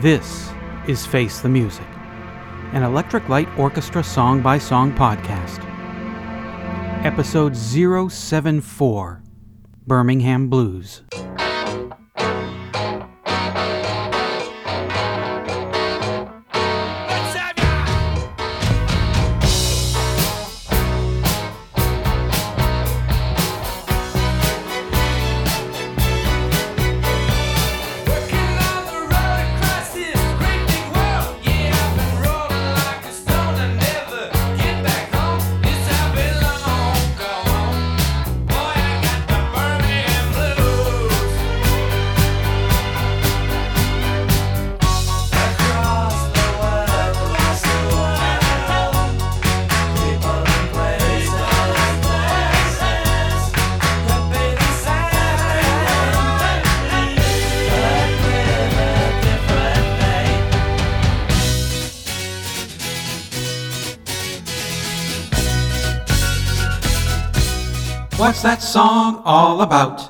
This is Face the Music, an Electric Light Orchestra song by song podcast. Episode 074 Birmingham Blues. What's that song all about?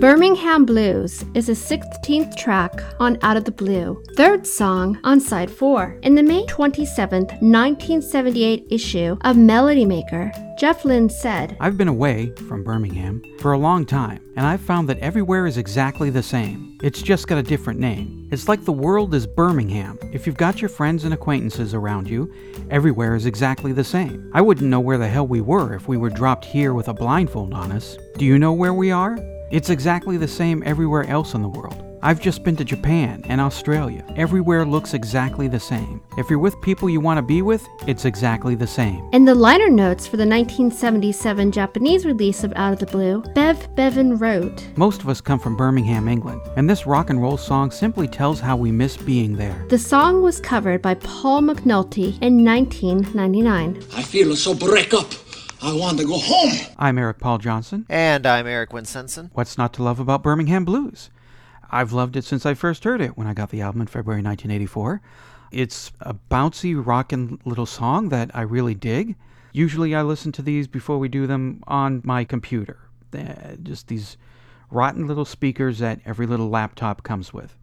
Birmingham Blues is the 16th track on Out of the Blue, third song on side 4. In the May 27, 1978 issue of Melody Maker, Jeff Lynne said, I've been away from Birmingham for a long time, and I've found that everywhere is exactly the same. It's just got a different name. It's like the world is Birmingham. If you've got your friends and acquaintances around you, everywhere is exactly the same. I wouldn't know where the hell we were if we were dropped here with a blindfold on us. Do you know where we are? It's exactly the same everywhere else in the world. I've just been to Japan and Australia. Everywhere looks exactly the same. If you're with people you want to be with, it's exactly the same. In the liner notes for the 1977 Japanese release of Out of the Blue, Bev Bevan wrote, Most of us come from Birmingham, England, and this rock and roll song simply tells how we miss being there. The song was covered by Paul McNulty in 1999. I feel so break up. I want to go home. I'm Eric Paul Johnson. And I'm Eric Winsenson. What's not to love about Birmingham Blues? I've loved it since I first heard it when I got the album in February 1984. It's a bouncy, rockin' little song that I really dig. Usually I listen to these before we do them on my computer. Uh, just these rotten little speakers that every little laptop comes with.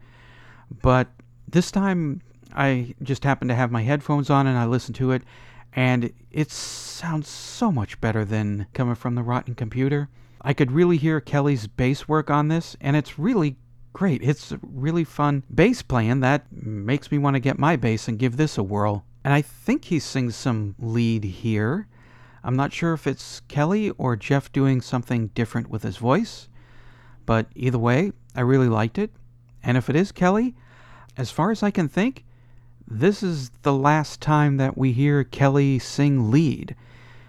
But this time I just happened to have my headphones on and I listened to it, and it sounds so much better than coming from the rotten computer. I could really hear Kelly's bass work on this, and it's really great. It's really fun bass playing that makes me want to get my bass and give this a whirl. And I think he sings some lead here. I'm not sure if it's Kelly or Jeff doing something different with his voice, but either way, I really liked it. And if it is Kelly, as far as I can think, this is the last time that we hear Kelly sing lead.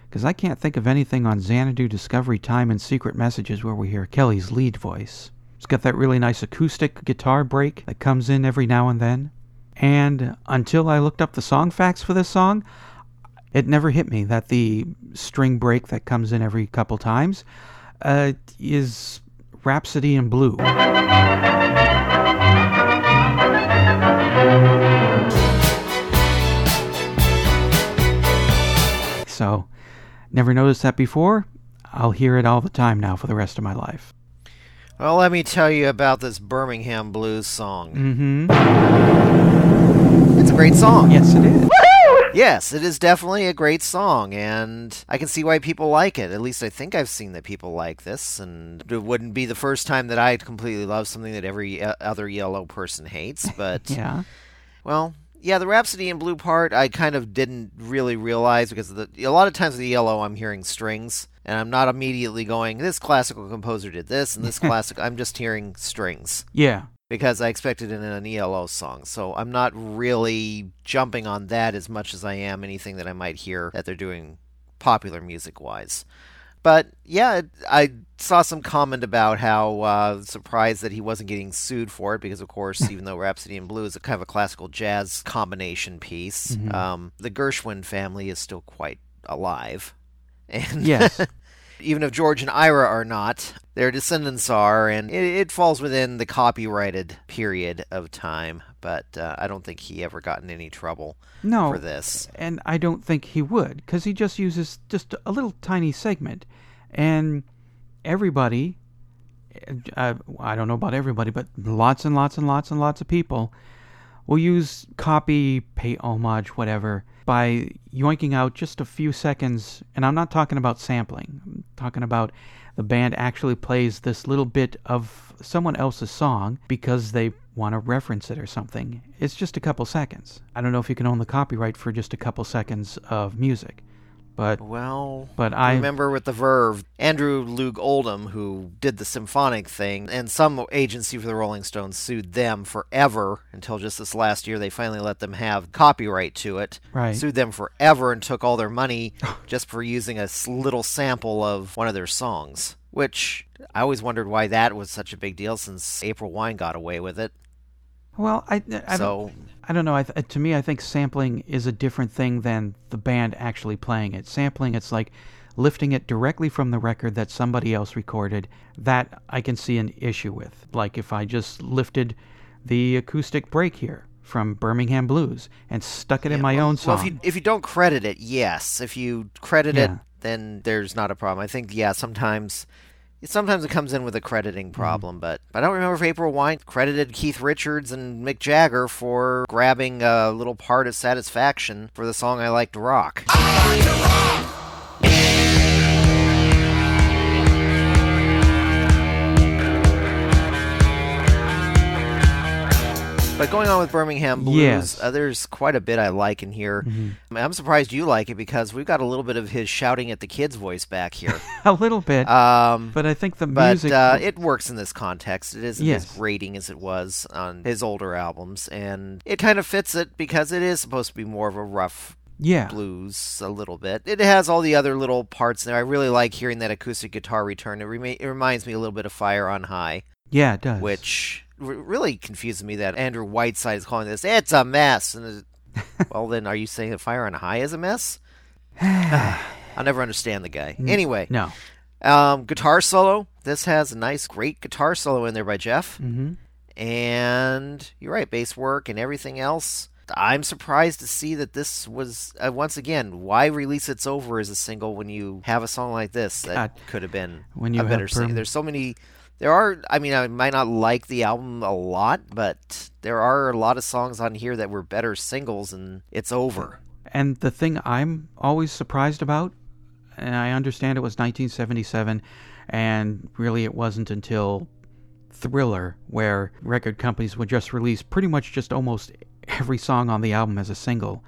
Because I can't think of anything on Xanadu Discovery Time and Secret Messages where we hear Kelly's lead voice. It's got that really nice acoustic guitar break that comes in every now and then. And until I looked up the song facts for this song, it never hit me that the string break that comes in every couple times uh, is Rhapsody in Blue. Never noticed that before. I'll hear it all the time now for the rest of my life. Well, let me tell you about this Birmingham Blues song. Mm-hmm. It's a great song. Yes, it is. Yes, it is definitely a great song, and I can see why people like it. At least I think I've seen that people like this, and it wouldn't be the first time that I completely love something that every other ELO person hates. But Yeah. well, yeah, the Rhapsody in Blue part I kind of didn't really realize because the, a lot of times with the ELO I'm hearing strings, and I'm not immediately going, "This classical composer did this," and this classic. I'm just hearing strings Yeah. because I expected it in an ELO song. So I'm not really jumping on that as much as I am anything that I might hear that they're doing popular music wise. But yeah, I saw some comment about how uh, surprised that he wasn't getting sued for it because, of course, even though Rhapsody in Blue is a kind of a classical jazz combination piece, um, the Gershwin family is still quite alive. And Yes. even if George and Ira are not, their descendants are, and it, it falls within the copyrighted period of time. But uh, I don't think he ever got in any trouble No. for this. And I don't think he would, because he just uses just a little tiny segment. And everybody, uh, I don't know about everybody, but lots and lots and lots and lots of people will use copy, pay homage, whatever, by yoinking out just a few seconds. And I'm not talking about sampling, I'm talking about the band actually plays this little bit of someone else's song because they want to reference it or something. It's just a couple seconds. I don't know if you can own the copyright for just a couple seconds of music, but Well, But I- remember with the Verve, Andrew Loog Oldham, who did the symphonic thing, and some agency for the Rolling Stones sued them forever until just this last year they finally let them have copyright to it. Right. Sued them forever and took all their money just for using a little sample of one of their songs. Which I always wondered why that was such a big deal since April Wine got away with it. Well, I, I So- don't, I don't know. I th- to me, I think sampling is a different thing than the band actually playing it. Sampling, it's like lifting it directly from the record that somebody else recorded. That I can see an issue with. Like if I just lifted the acoustic break here from Birmingham Blues and stuck it in my own song. Well, if you if you don't credit it, yes. If you credit it, then there's not a problem. I think yeah, sometimes sometimes it comes in with a crediting Mm-hmm. problem, but but I don't remember if April Wine credited Keith Richards and Mick Jagger for grabbing a little part of Satisfaction for the song I Like to Rock. But going on with Birmingham Blues, Yes. uh, there's quite a bit I like in here. Mm-hmm. I'm surprised you like it because we've got a little bit of his shouting at the kids voice back here. a little bit, um, but I think the but music. uh, it works in this context. It isn't Yes. as grating as it was on his older albums, and it kind of fits it because it is supposed to be more of a rough yeah, blues a little bit. It has all the other little parts in there. I really like hearing that acoustic guitar return. It, it reminds me a little bit of Fire on High, yeah, it does. which really confuses me that Andrew Whiteside is calling this "It's a mess." And well, then are you saying that Fire on High is a mess? I'll never understand the guy. Anyway, no. um, guitar solo. This has a nice, great guitar solo in there by Jeff. Mm-hmm. And you're right, bass work and everything else. I'm surprised to see that this was uh, once again why release "It's Over" as a single when you have a song like this that could have been When you a better. Perm- There's so many. There are. I mean, I might not like the album a lot, but there are a lot of songs on here that were better singles, and "It's Over." And the thing I'm always surprised about, and I understand it was 1977, and really it wasn't until Thriller where record companies would just release pretty much just almost every song on the album as a single.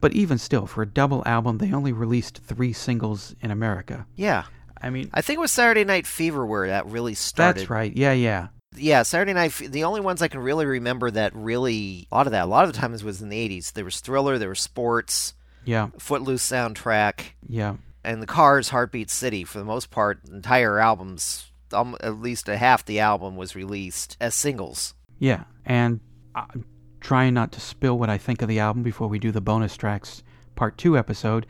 But even still, for a double album, they only released three singles in America. Yeah, I mean, I think it was Saturday Night Fever where that really started. that's right. Yeah, yeah. yeah, Saturday Night. The only ones I can really remember that really a lot of that. A lot of the times was in the '80s. There was Thriller, there was Sports, Yeah, Footloose soundtrack, yeah. and the Cars, Heartbeat City. For the most part, entire albums, um, at least a half the album was released as singles. Yeah, and I'm trying not to spill what I think of the album before we do the bonus tracks part two episode,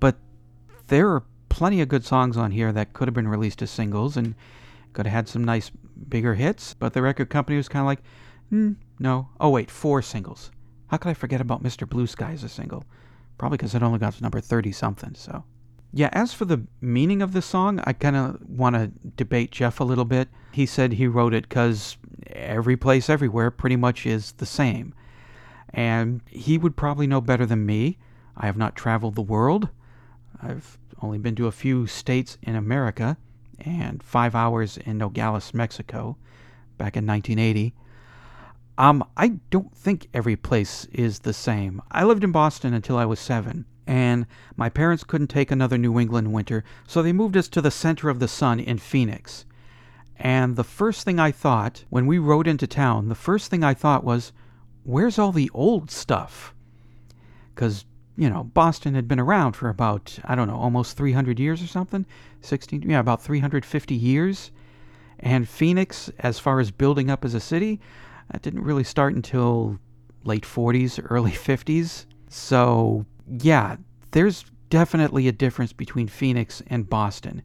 but there are plenty of good songs on here that could have been released as singles and could have had some nice bigger hits, but the record company was kind of like, mm, no. Oh, wait, four singles. How could I forget about Mr. Blue Sky as a single? Probably because it only got to number 30 something, so. Yeah, as for the meaning of the song, I kind of want to debate Jeff a little bit. He said he wrote it because every place everywhere pretty much is the same. And he would probably know better than me. I have not traveled the world. I've only been to a few states in America and five hours in Nogales, Mexico, back in 1980. Um, I don't think every place is the same. I lived in Boston until I was seven, and my parents couldn't take another New England winter, so they moved us to the center of the sun in Phoenix. And the first thing I thought, when we rode into town, the first thing I thought was, where's all the old stuff? Because, you know, Boston had been around for about, I don't know, almost 300 years or something? 16, yeah, about 350 years. And Phoenix, as far as building up as a city, that didn't really start until late 40s, early 50s. So, yeah, there's definitely a difference between Phoenix and Boston.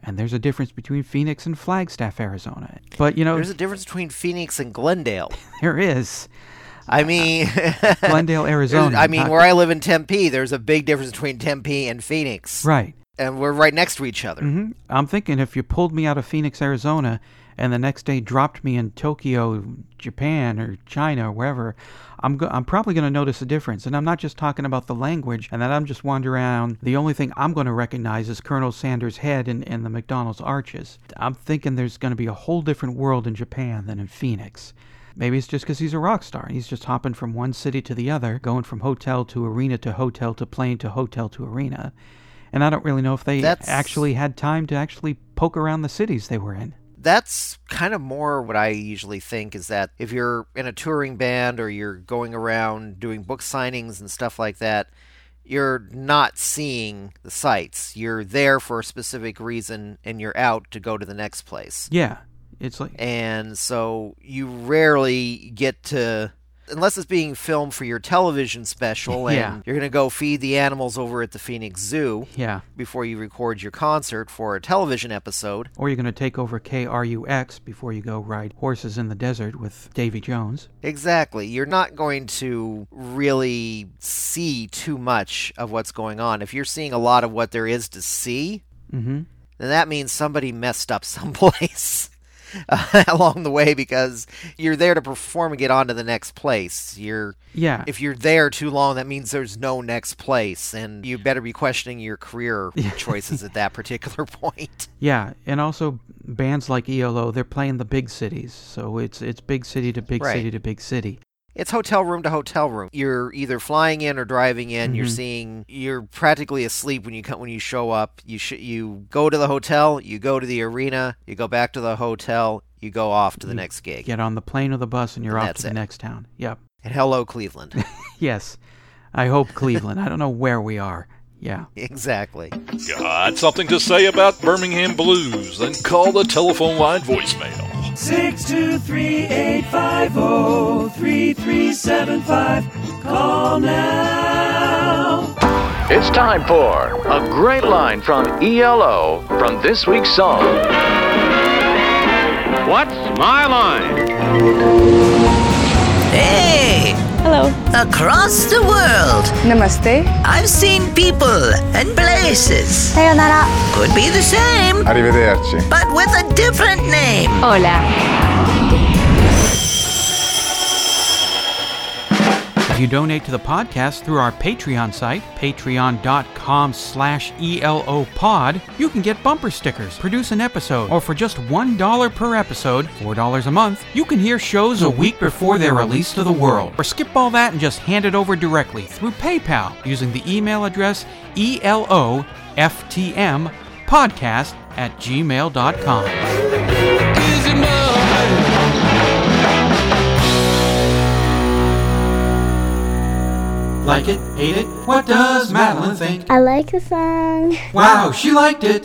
And there's a difference between Phoenix and Flagstaff, Arizona. But, you know, There's a difference between Phoenix and Glendale. there is. I mean, Glendale, Arizona. I mean, where I live in Tempe, there's a big difference between Tempe and Phoenix, Right. and we're right next to each other. hmm I'm thinking if you pulled me out of Phoenix, Arizona, and the next day dropped me in Tokyo, Japan, or China, or wherever, I'm, go- I'm probably going to notice a difference. And I'm not just talking about the language and that I'm just wandering around. The only thing I'm going to recognize is Colonel Sanders' head and, and the McDonald's arches. I'm thinking there's going to be a whole different world in Japan than in Phoenix. Maybe it's just because he's a rock star and he's just hopping from one city to the other, going from hotel to arena to hotel to plane to hotel to arena. And I don't really know if they That's- actually had time to actually poke around the cities they were in. that's kind of more what I usually think is that if you're in a touring band or you're going around doing book signings and stuff like that, you're not seeing the sights. You're there for a specific reason and you're out to go to the next place. Yeah, it's like And so you rarely get to unless it's being filmed for your television special and Yeah. you're going to go feed the animals over at the Phoenix Zoo yeah. before you record your concert for a television episode. Or you're going to take over KRUX before you go ride horses in the desert with Davy Jones. Exactly. You're not going to really see too much of what's going on. If you're seeing a lot of what there is to see, Mm-hmm. then that means somebody messed up someplace uh, along the way because you're there to perform and get on to the next place. You're Yeah. if you're there too long, that means there's no next place, and you better be questioning your career choices at that particular point. Yeah, and also bands like ELO, they're playing the big cities, so it's it's big city to big Right. city to big city. It's hotel room to hotel room. You're either flying in or driving in. You're Mhm. seeing you're practically asleep when you come when you show up. You sh- you go to the hotel, you go to the arena, you go back to the hotel, you go off to the You next gig. Get on the plane or the bus, and you're And off to the it. next town. Yep. And hello Cleveland. Yes. I hope Cleveland. I don't know where we are. Yeah. exactly. Got something to say about Birmingham Blues? Then call the telephone line voicemail. 623-850-3375. Call now. It's time for a great line from ELO from this week's song. What's my line? Hey! Hello. Across the world, Namaste. I've seen people and places. Sayonara. Could be the same, Arrivederci. but with a different name. Hola. If you donate to the podcast through our Patreon site, patreon.com slash elopod, you can get bumper stickers, produce an episode, or for just $1 per episode, $4 a month, you can hear shows a week before they're released to the world. Or skip all that and just hand it over directly through PayPal using the email address E eloftmpodcast at gmail.com. Like it? Hate it? What does Madeline think? I like the song. Wow, she liked it!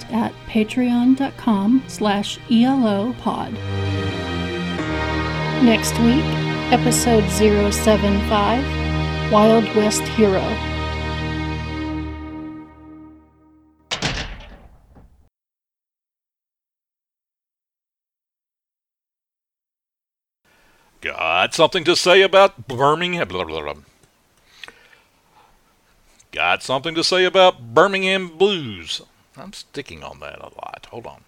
podcast at patreon.com slash elopod. Next week, episode 075, Wild West Hero. Got something to say about Birmingham? Blah, blah, blah. Got something to say about Birmingham Blues? I'm sticking on that a lot. Hold on.